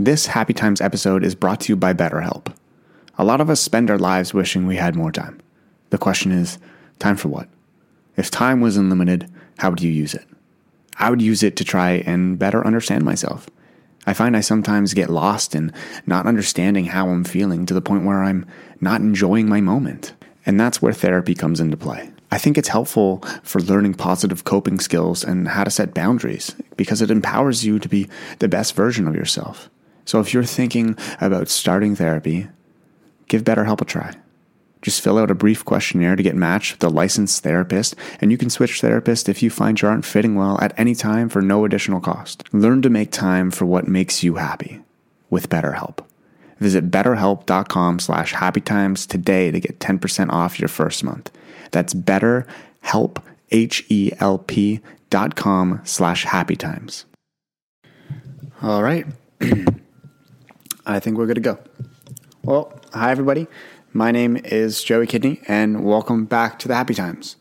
This Happy Times episode is brought to you by BetterHelp. A lot of us spend our lives wishing we had more time. The question is, time for what? If time was unlimited, how would you use it? I would use it to try and better understand myself. I find I sometimes get lost in not understanding how I'm feeling to the point where I'm not enjoying my moment. And that's where therapy comes into play. I think it's helpful for learning positive coping skills and how to set boundaries because it empowers you to be the best version of yourself. So if you're thinking about starting therapy, give BetterHelp a try. Just fill out a brief questionnaire to get matched with a licensed therapist, and you can switch therapists if you find you aren't fitting well at any time for no additional cost. Learn to make time for what makes you happy with BetterHelp. Visit betterhelp.com slash happytimes today to get 10% off your first month. That's betterhelp, H-E-L-P dot com slash happytimes. All right. I think we're good to go. Well, hi everybody. My name is Joey Kidney, and welcome back to the Happy Times.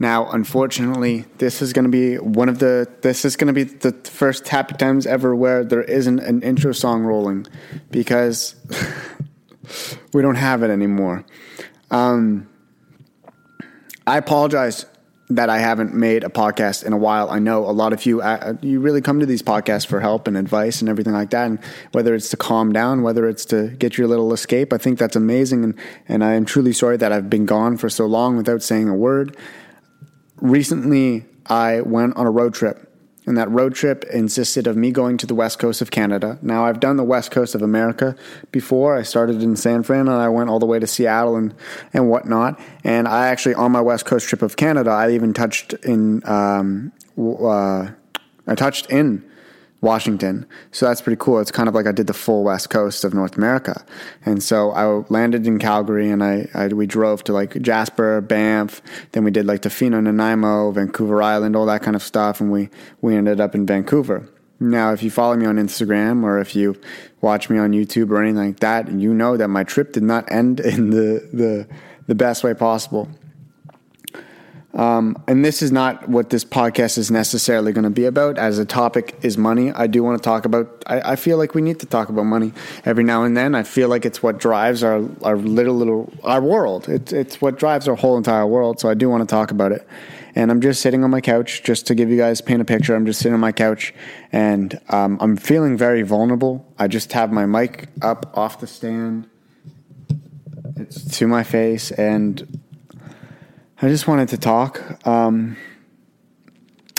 Now, unfortunately, this is going to be one of the this is going to be the first Happy Times ever where there isn't an intro song rolling because we don't have it anymore. Um, I apologize that I haven't made a podcast in a while. I know a lot of you uh, you really come to these podcasts for help and advice and everything like that. And whether it's to calm down, whether it's to get your little escape, I think that's amazing. And and I am truly sorry that I've been gone for so long without saying a word. Recently, I went on a road trip. And that road trip insisted of me going to the west coast of Canada. Now, I've done the west coast of America before. I started in San Fran and I went all the way to Seattle and, and whatnot. And I actually, on my west coast trip of Canada, I even touched in, um, uh, I touched in Washington. So that's pretty cool. It's kind of like I did the full west coast of North America. And so I landed in Calgary and I, I we drove to like Jasper, Banff, then we did like Tofino, Nanaimo, Vancouver Island, all that kind of stuff and we we ended up in Vancouver. Now, if you follow me on Instagram or if you watch me on YouTube or anything like that, you know that my trip did not end in the the the best way possible. Um, and this is not what this podcast is necessarily going to be about. As a topic is money, I do want to talk about. I, I, feel like we need to talk about money every now and then. I feel like it's what drives our our little little our world. It's it's what drives our whole entire world. So I do want to talk about it. And I'm just sitting on my couch, just to give you guys paint a picture. I'm just sitting on my couch, and um, I'm feeling very vulnerable. I just have my mic up off the stand. It's to my face, and I just wanted to talk. Um,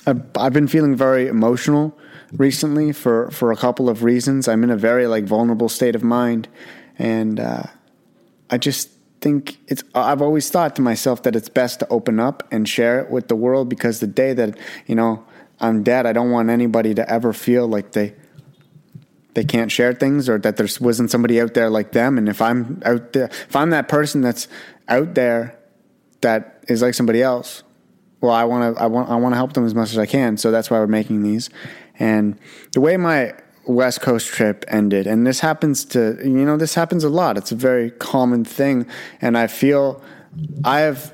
I've, been feeling very emotional recently for, for a couple of reasons. I'm in a very like vulnerable state of mind, and uh, I just think it's. I've always thought to myself that it's best to open up and share it with the world because the day that you know I'm dead, I don't want anybody to ever feel like they they can't share things or that there wasn't somebody out there like them. And if I'm out there, if I'm that person that's out there that is like somebody else. Well, I want to I want I want to help them as much as I can. So that's why we're making these. And the way my West Coast trip ended, and this happens to you know this happens a lot. It's a very common thing, and I feel I have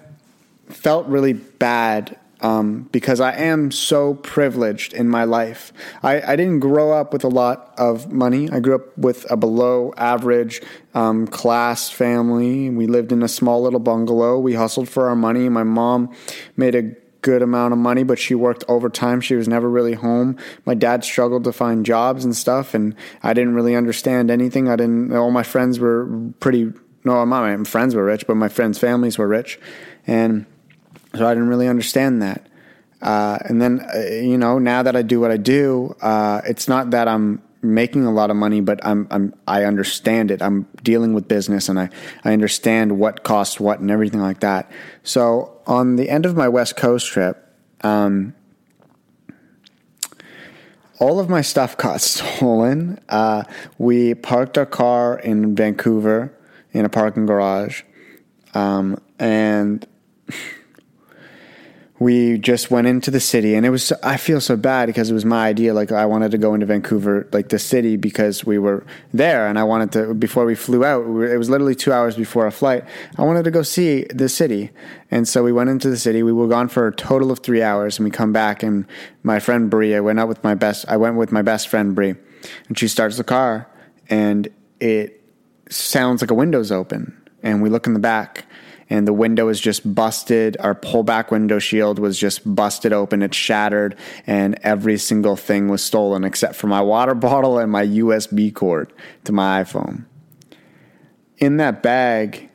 felt really bad um, because I am so privileged in my life. I, I, didn't grow up with a lot of money. I grew up with a below average um, class family. We lived in a small little bungalow. We hustled for our money. My mom made a good amount of money, but she worked overtime. She was never really home. My dad struggled to find jobs and stuff, and I didn't really understand anything. I didn't. All my friends were pretty. No, my friends were rich, but my friends' families were rich, and so I didn't really understand that. Uh, and then, uh, you know, now that I do what I do, uh, it's not that I'm making a lot of money, but I'm, I'm, I understand it. I'm dealing with business and I, I understand what costs what and everything like that. So on the end of my West Coast trip, um, all of my stuff got stolen. Uh, we parked our car in Vancouver in a parking garage. Um, and we just went into the city and it was i feel so bad because it was my idea like i wanted to go into vancouver like the city because we were there and i wanted to before we flew out it was literally two hours before our flight i wanted to go see the city and so we went into the city we were gone for a total of three hours and we come back and my friend brie i went out with my best i went with my best friend brie And she starts the car, and it sounds like a window's open. And we look in the back, and the window is just busted. Our pullback window shield was just busted open. It's shattered, and every single thing was stolen except for my water bottle and my USB cord to my iPhone. In that bag,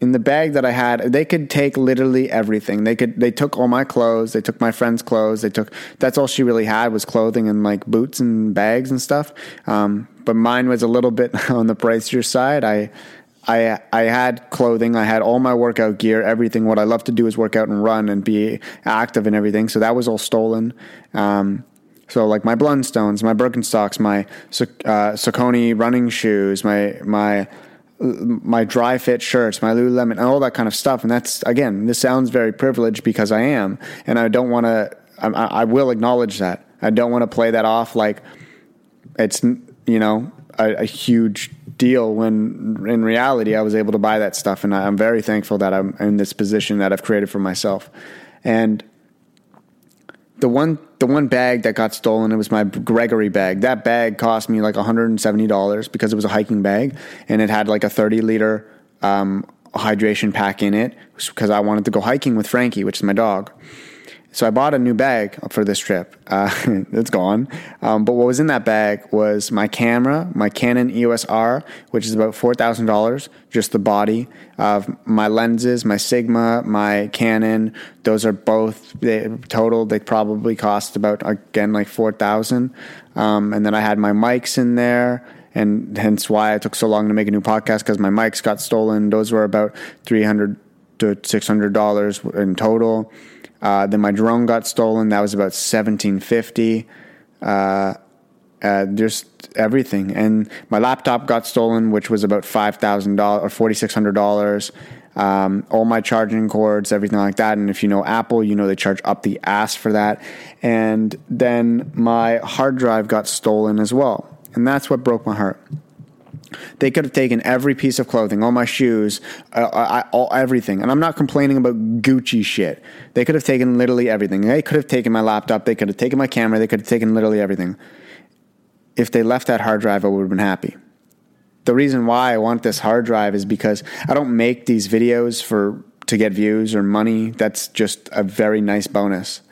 in the bag that I had, they could take literally everything. They could they took all my clothes, they took my friend's clothes, they took that's all she really had was clothing and like boots and bags and stuff. Um, but mine was a little bit on the pricier side. I I I had clothing, I had all my workout gear, everything. What I love to do is work out and run and be active and everything. So that was all stolen. Um, so like my Blundstones, my Birkenstocks, my uh, Saucony running shoes, my my my dry fit shirts, my Lululemon, and all that kind of stuff. And that's again, this sounds very privileged because I am, and I don't want to. I, I will acknowledge that. I don't want to play that off like it's you know a, a, huge deal when in reality I was able to buy that stuff, and I'm very thankful that I'm in this position that I've created for myself. And the one the one bag that got stolen it was my Gregory bag. That bag cost me like $170 because it was a hiking bag and it had like a 30 liter um, hydration pack in it because I wanted to go hiking with Frankie, which is my dog. So I bought a new bag for this trip. Uh, it's gone. Um, but what was in that bag was my camera, my Canon EOS R, which is about $4,000, just the body of my lenses, my Sigma, my Canon. Those are both they, total. They probably cost about, again, like 4000 um, And then I had my mics in there and hence why it took so long to make a new podcast because my mics got stolen. Those were about 300 to $600 in total. Uh, then my drone got stolen. That was about seventeen fifty. Uh, uh, just everything, and my laptop got stolen, which was about five thousand dollars or forty six hundred dollars. Um, all my charging cords, everything like that. And if you know Apple, you know they charge up the ass for that. And then my hard drive got stolen as well, and that's what broke my heart. They could have taken every piece of clothing, all my shoes, uh, I, all everything. And I'm not complaining about Gucci shit. They could have taken literally everything. They could have taken my laptop. They could have taken my camera. They could have taken literally everything. If they left that hard drive, I would have been happy. The reason why I want this hard drive is because I don't make these videos for to get views or money. That's just a very nice bonus.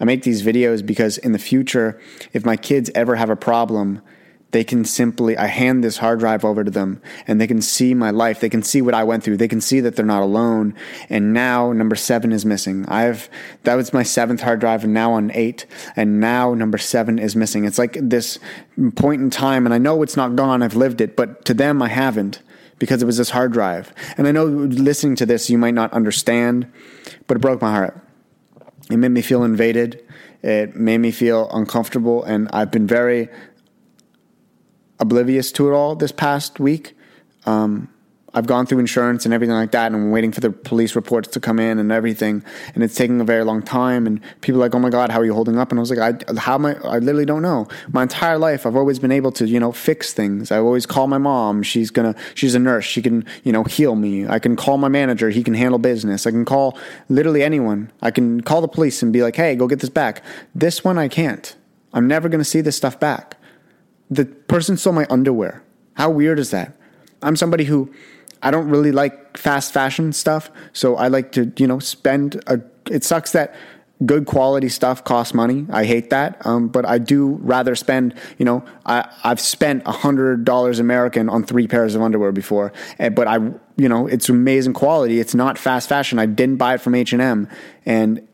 I make these videos because in the future, if my kids ever have a problem, they can simply i hand this hard drive over to them and they can see my life. They can see what i went through. They can see that they're not alone. And now number seven is missing. I've that was my seventh hard drive and now on eight. And now number seven is missing. It's like this point in time and i know it's not gone i've lived it but to them i haven't because it was this hard drive. And i know listening to this you might not understand but it broke my heart. It made me feel invaded. It made me feel uncomfortable and i've been very oblivious to it all this past week. Um, I've gone through insurance and everything like that, and I'm waiting for the police reports to come in and everything, and it's taking a very long time. And people are like, "Oh my God, how are you holding up?" And I was like, "I how am I? I literally don't know. My entire life, I've always been able to, you know, fix things. I always call my mom. She's gonna, she's a nurse. She can, you know, heal me. I can call my manager. He can handle business. I can call literally anyone. I can call the police and be like, "Hey, go get this back." This one, I can't. I'm never gonna see this stuff back the person stole my underwear. How weird is that? I'm somebody who I don't really like fast fashion stuff, so I like to, you know, spend a it sucks that good quality stuff costs money. I hate that. Um, but I do rather spend, you know, I, I've spent a hundred dollars American on three pairs of underwear before, but I, you know, it's amazing quality. It's not fast fashion. I didn't buy it from H and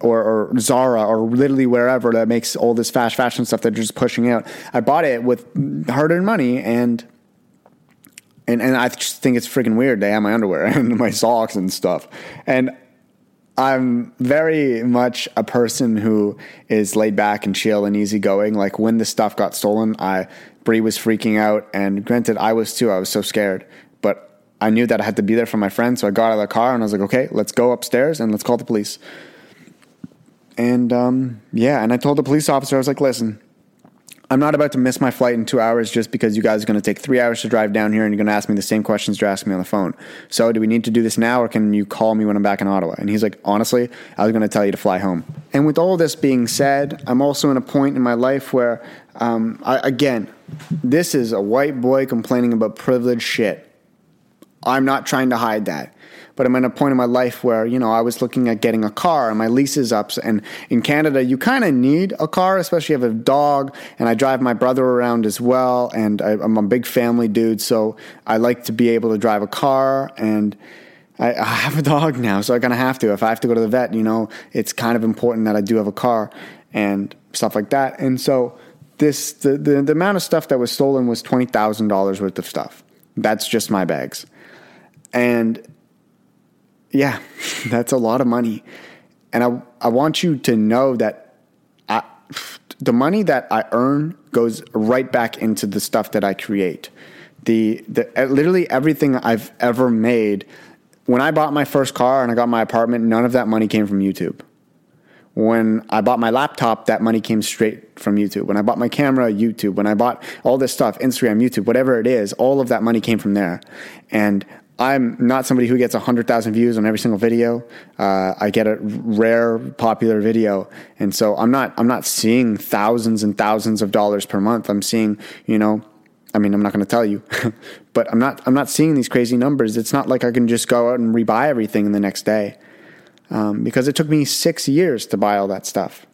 or, or Zara or literally wherever that makes all this fast fashion stuff that they're just pushing out. I bought it with hard earned money and. And, and I just think it's freaking weird. They have my underwear and my socks and stuff. And I'm very much a person who is laid back and chill and easygoing. Like when the stuff got stolen, I Bree was freaking out, and granted, I was too. I was so scared, but I knew that I had to be there for my friend, so I got out of the car and I was like, "Okay, let's go upstairs and let's call the police." And um, yeah, and I told the police officer, I was like, "Listen, I'm not about to miss my flight in two hours just because you guys are going to take three hours to drive down here and you're going to ask me the same questions you're asking me on the phone. So, do we need to do this now or can you call me when I'm back in Ottawa? And he's like, honestly, I was going to tell you to fly home. And with all this being said, I'm also in a point in my life where, um, I, again, this is a white boy complaining about privilege shit. I'm not trying to hide that but I'm at a point in my life where, you know, I was looking at getting a car and my lease is up. And in Canada, you kind of need a car, especially if you have a dog. And I drive my brother around as well. And I, am a big family dude. So I like to be able to drive a car. And I, I have a dog now. So I kind of have to. If I have to go to the vet, you know, it's kind of important that I do have a car and stuff like that. And so this, the, the, the amount of stuff that was stolen was $20,000 worth of stuff. That's just my bags. And yeah, that's a lot of money. And I, I want you to know that I, the money that I earn goes right back into the stuff that I create. The, the literally everything I've ever made. When I bought my first car and I got my apartment, none of that money came from YouTube. When I bought my laptop, that money came straight from YouTube. When I bought my camera, YouTube. When I bought all this stuff, Instagram, YouTube, whatever it is, all of that money came from there. And I'm not somebody who gets 100,000 views on every single video. Uh, I get a rare popular video. And so I'm not, I'm not seeing thousands and thousands of dollars per month. I'm seeing, you know, I mean, I'm not going to tell you, but I'm not, I'm not seeing these crazy numbers. It's not like I can just go out and rebuy everything in the next day. Um, because it took me six years to buy all that stuff.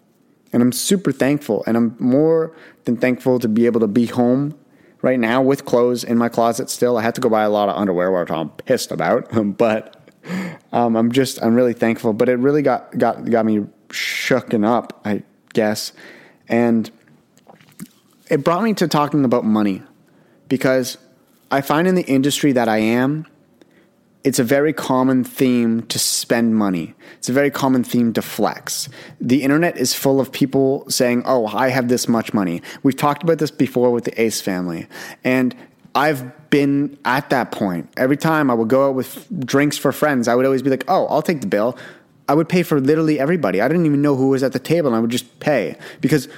And I'm super thankful. And I'm more than thankful to be able to be home right now with clothes in my closet still. I had to go buy a lot of underwear, which I'm pissed about, but um, I'm just I'm really thankful. But it really got got got me shooken up, I guess, and it brought me to talking about money because I find in the industry that I am it's a very common theme to spend money. It's a very common theme to flex. The internet is full of people saying, Oh, I have this much money. We've talked about this before with the Ace family. And I've been at that point. Every time I would go out with drinks for friends, I would always be like, Oh, I'll take the bill. I would pay for literally everybody. I didn't even know who was at the table, and I would just pay because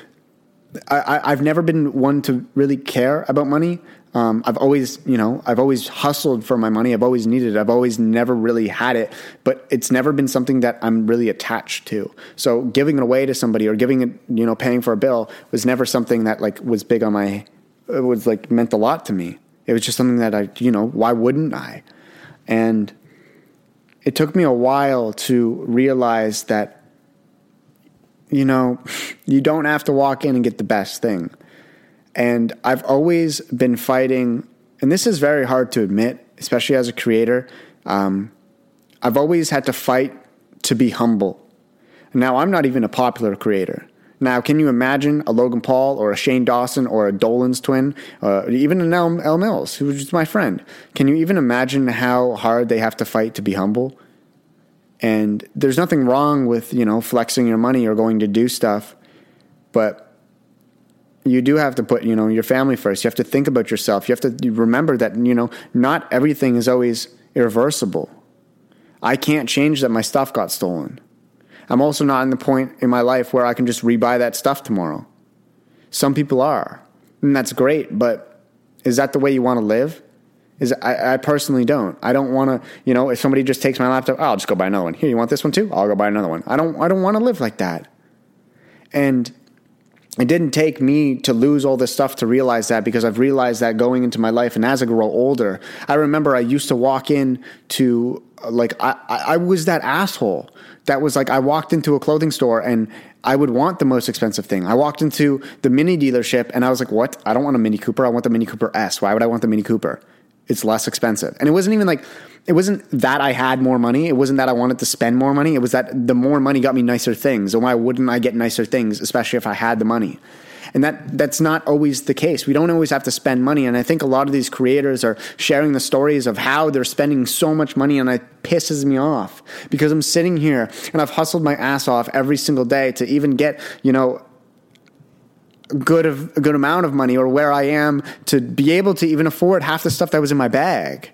I, have never been one to really care about money. Um, I've always, you know, I've always hustled for my money. I've always needed it. I've always never really had it, but it's never been something that I'm really attached to. So giving it away to somebody or giving it, you know, paying for a bill was never something that like was big on my, it was like meant a lot to me. It was just something that I, you know, why wouldn't I? And it took me a while to realize that, you know, you don't have to walk in and get the best thing and I've always been fighting, and this is very hard to admit, especially as a creator. Um, I've always had to fight to be humble. Now, I'm not even a popular creator. Now, can you imagine a Logan Paul or a Shane Dawson or a Dolan's twin, uh, even an El, Elle Mills, who's my friend? Can you even imagine how hard they have to fight to be humble? And there's nothing wrong with, you know, flexing your money or going to do stuff, but you do have to put you know your family first. You have to think about yourself. You have to remember that you know not everything is always irreversible. I can't change that my stuff got stolen. I'm also not in the point in my life where i can just rebuy that stuff tomorrow. Some people are and that's great but is that the way you want to live is I, I personally don't i don't want to you know if somebody just takes my laptop oh, i'll just go buy another one here you want this one too i'll go buy another one i don't i don't want to live like that and it didn't take me to lose all this stuff to realize that because I've realized that going into my life and as I grow older, I remember I used to walk in to like I, I was that asshole that was like I walked into a clothing store and I would want the most expensive thing. I walked into the Mini dealership and I was like, "What? I don't want a Mini Cooper. I want the Mini Cooper S. Why would I want the Mini Cooper? It's less expensive." And it wasn't even like it wasn't that I had more money. It wasn't that I wanted to spend more money. It was that the more money got me nicer things. And why wouldn't I get nicer things, especially if I had the money? And that that's not always the case. We don't always have to spend money. And I think a lot of these creators are sharing the stories of how they're spending so much money, and it pisses me off because I'm sitting here and I've hustled my ass off every single day to even get you know good of a good amount of money or where I am to be able to even afford half the stuff that was in my bag.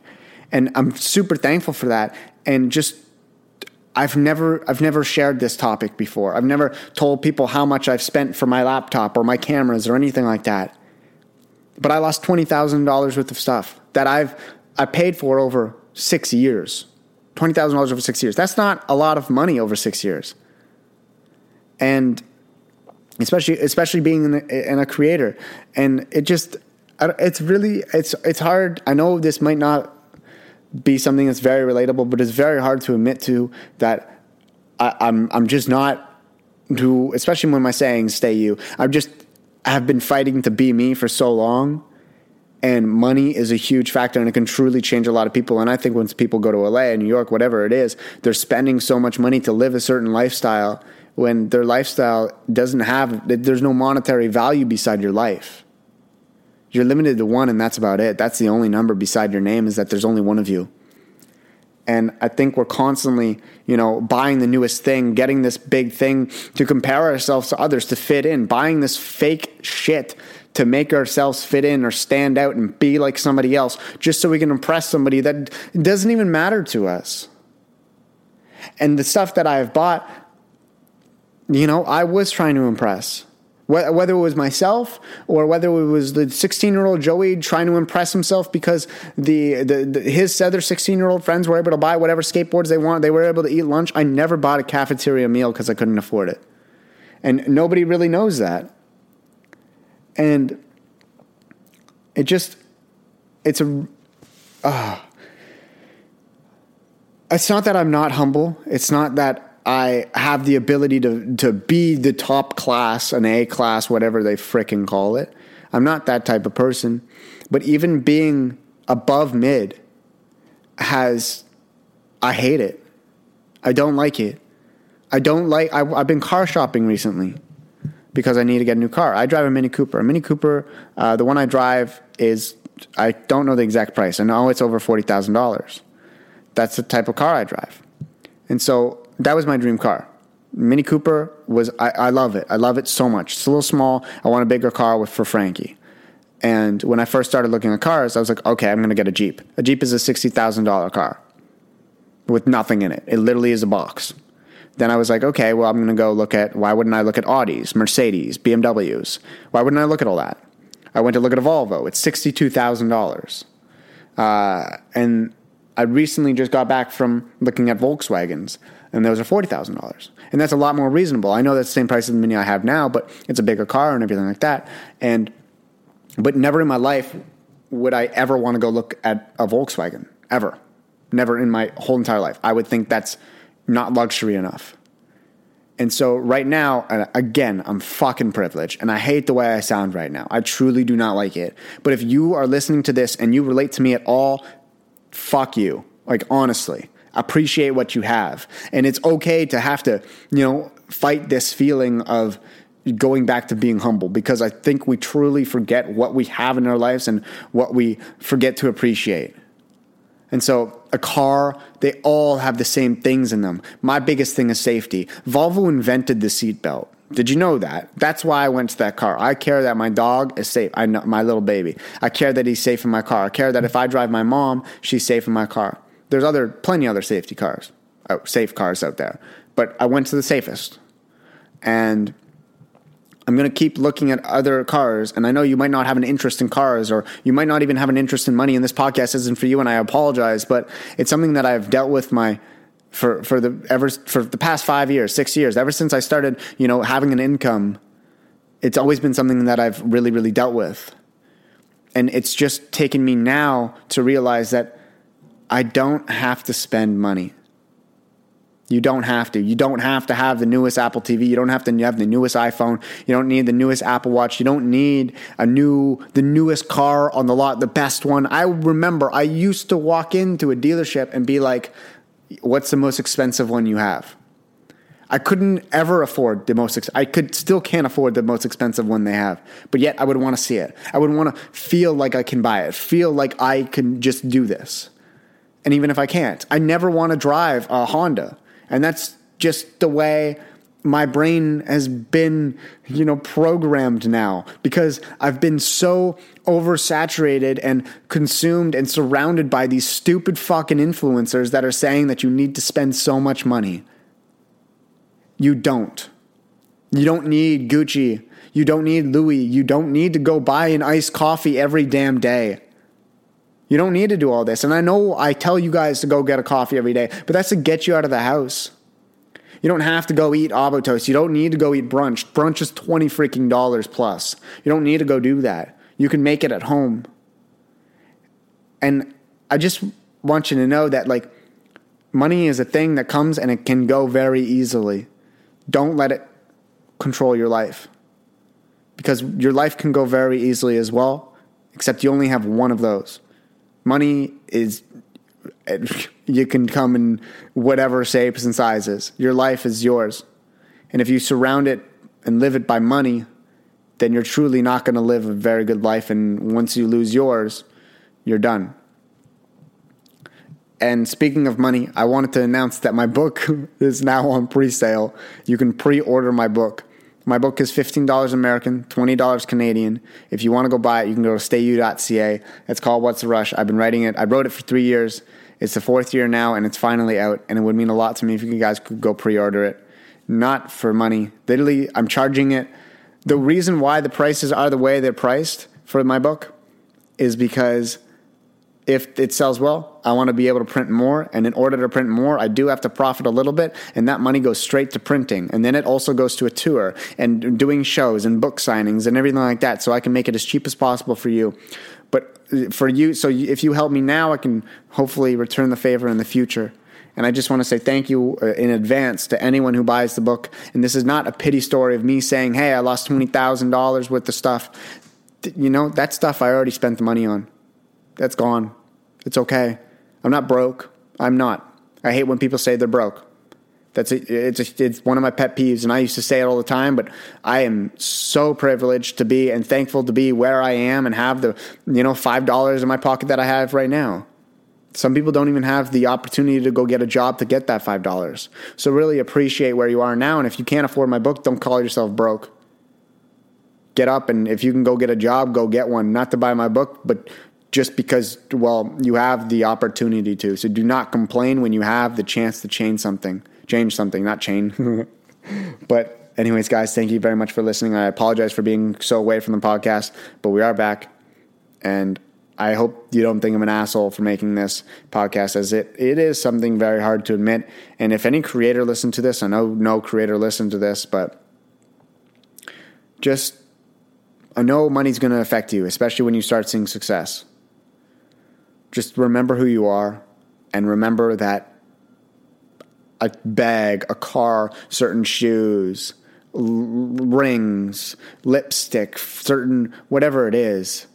And I'm super thankful for that. And just, I've never I've never shared this topic before. I've never told people how much I've spent for my laptop or my cameras or anything like that. But I lost twenty thousand dollars worth of stuff that I've I paid for over six years. Twenty thousand dollars over six years. That's not a lot of money over six years. And especially especially being in a, in a creator, and it just it's really it's it's hard. I know this might not be something that's very relatable, but it's very hard to admit to that I, I'm I'm just not who, especially when my saying "stay you." I've just have been fighting to be me for so long, and money is a huge factor, and it can truly change a lot of people. And I think once people go to LA, New York, whatever it is, they're spending so much money to live a certain lifestyle when their lifestyle doesn't have there's no monetary value beside your life. You're limited to one, and that's about it. That's the only number beside your name is that there's only one of you. And I think we're constantly, you know, buying the newest thing, getting this big thing to compare ourselves to others, to fit in, buying this fake shit to make ourselves fit in or stand out and be like somebody else just so we can impress somebody that doesn't even matter to us. And the stuff that I've bought, you know, I was trying to impress whether it was myself or whether it was the 16 year old Joey trying to impress himself because the, the, the his other 16 year old friends were able to buy whatever skateboards they wanted, they were able to eat lunch. I never bought a cafeteria meal because I couldn't afford it, and nobody really knows that. And it just it's a uh, it's not that I'm not humble. It's not that I have the ability to to be the top class, an A class, whatever they fricking call it. I'm not that type of person. But even being above mid has I hate it. I don't like it. I don't like I, I've been car shopping recently because I need to get a new car. I drive a Mini Cooper. A Mini Cooper, uh, the one I drive is I don't know the exact price. I know it's over forty thousand dollars. That's the type of car I drive, and so that was my dream car. Mini Cooper was I, I love it. I love it so much. It's a little small. I want a bigger car with for Frankie. And when I first started looking at cars, I was like, okay, I'm going to get a Jeep. A Jeep is a sixty thousand dollar car with nothing in it. It literally is a box. Then I was like, okay, well, I'm going to go look at why wouldn't I look at Audis, Mercedes, BMWs? Why wouldn't I look at all that? I went to look at a Volvo. It's sixty two thousand uh, dollars, and I recently just got back from looking at Volkswagens and those are forty thousand dollars, and that's a lot more reasonable. I know that's the same price as the Mini I have now, but it's a bigger car and everything like that. And but never in my life would I ever want to go look at a Volkswagen ever. Never in my whole entire life. I would think that's not luxury enough. And so right now, again, I'm fucking privileged and I hate the way I sound right now. I truly do not like it. But if you are listening to this and you relate to me at all, fuck you. Like honestly appreciate what you have. And it's okay to have to, you know, fight this feeling of going back to being humble because I think we truly forget what we have in our lives and what we forget to appreciate. And so, a car, they all have the same things in them. My biggest thing is safety. Volvo invented the seatbelt. Did you know that? That's why I went to that car. I care that my dog is safe. I know my little baby. I care that he's safe in my car. I care that if I drive my mom, she's safe in my car. There's other plenty other safety cars, oh, safe cars out there, but I went to the safest, and I'm going to keep looking at other cars. And I know you might not have an interest in cars, or you might not even have an interest in money. And this podcast isn't for you, and I apologize, but it's something that I've dealt with my for for the ever for the past five years, six years, ever since I started, you know, having an income. It's always been something that I've really, really dealt with. And it's just taken me now to realize that I don't have to spend money. You don't have to. You don't have to have the newest Apple TV. You don't have to have the newest iPhone. You don't need the newest Apple Watch. You don't need a new the newest car on the lot, the best one. I remember I used to walk into a dealership and be like, "What's the most expensive one you have?" I couldn't ever afford the most. Ex- I could still can't afford the most expensive one they have, but yet I would want to see it. I would want to feel like I can buy it. Feel like I can just do this. And even if I can't, I never want to drive a Honda. And that's just the way my brain has been, you know, programmed now because I've been so oversaturated and consumed and surrounded by these stupid fucking influencers that are saying that you need to spend so much money. You don't. You don't need Gucci. You don't need Louis. You don't need to go buy an iced coffee every damn day. You don't need to do all this. And I know I tell you guys to go get a coffee every day, but that's to get you out of the house. You don't have to go eat avo toast. You don't need to go eat brunch. Brunch is 20 freaking dollars plus. You don't need to go do that. You can make it at home. And I just want you to know that like money is a thing that comes and it can go very easily. Don't let it control your life. Because your life can go very easily as well, except you only have one of those. Money is you can come in whatever shapes and sizes. Your life is yours. And if you surround it and live it by money, then you're truly not going to live a very good life. And once you lose yours, you're done. And speaking of money, I wanted to announce that my book is now on pre sale. You can pre order my book. My book is $15 American, $20 Canadian. If you want to go buy it, you can go to stayu.ca. It's called What's the Rush. I've been writing it. I wrote it for three years. It's the fourth year now, and it's finally out. And it would mean a lot to me if you guys could go pre order it. Not for money. Literally, I'm charging it. The reason why the prices are the way they're priced for my book is because if it sells well, I want to be able to print more. And in order to print more, I do have to profit a little bit. And that money goes straight to printing. And then it also goes to a tour and doing shows and book signings and everything like that. So I can make it as cheap as possible for you. But for you, so if you help me now, I can hopefully return the favor in the future. And I just want to say thank you uh, in advance to anyone who buys the book. And this is not a pity story of me saying, hey, I lost $20,000 worth of stuff. You know, that stuff I already spent the money on. That's gone. It's okay. I'm not broke. I'm not. I hate when people say they're broke. That's a, it's a, it's one of my pet peeves, and I used to say it all the time. But I am so privileged to be and thankful to be where I am and have the you know five dollars in my pocket that I have right now. Some people don't even have the opportunity to go get a job to get that five dollars. So really appreciate where you are now. And if you can't afford my book, don't call yourself broke. Get up and if you can go get a job, go get one. Not to buy my book, but just because, well, you have the opportunity to. So do not complain when you have the chance to change something. Change something, not chain. but, anyways, guys, thank you very much for listening. I apologize for being so away from the podcast, but we are back. And I hope you don't think I'm an asshole for making this podcast, as it, it is something very hard to admit. And if any creator listened to this, I know no creator listened to this, but just I know money's going to affect you, especially when you start seeing success just remember who you are and remember that a bag, a car, certain shoes, l- rings, lipstick, certain whatever it is,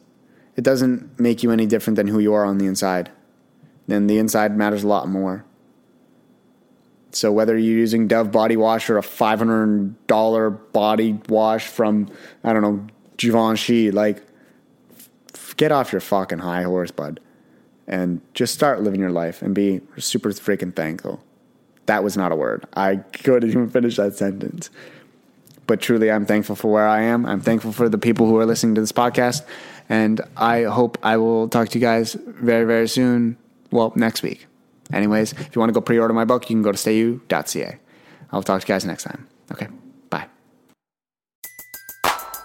it doesn't make you any different than who you are on the inside. Then the inside matters a lot more. So whether you're using Dove body wash or a five hundred dollar body wash from I don't know Givenchy, like get off your fucking high horse, bud and just start living your life and be super freaking thankful. That was not a word. I couldn't even finish that sentence. But truly, I'm thankful for where I am. I'm thankful for the people who are listening to this podcast. And I hope I will talk to you guys very, very soon. Well, next week. Anyways, if you want to go pre order my book, you can go to stayu.ca. I'll talk to you guys next time. Okay.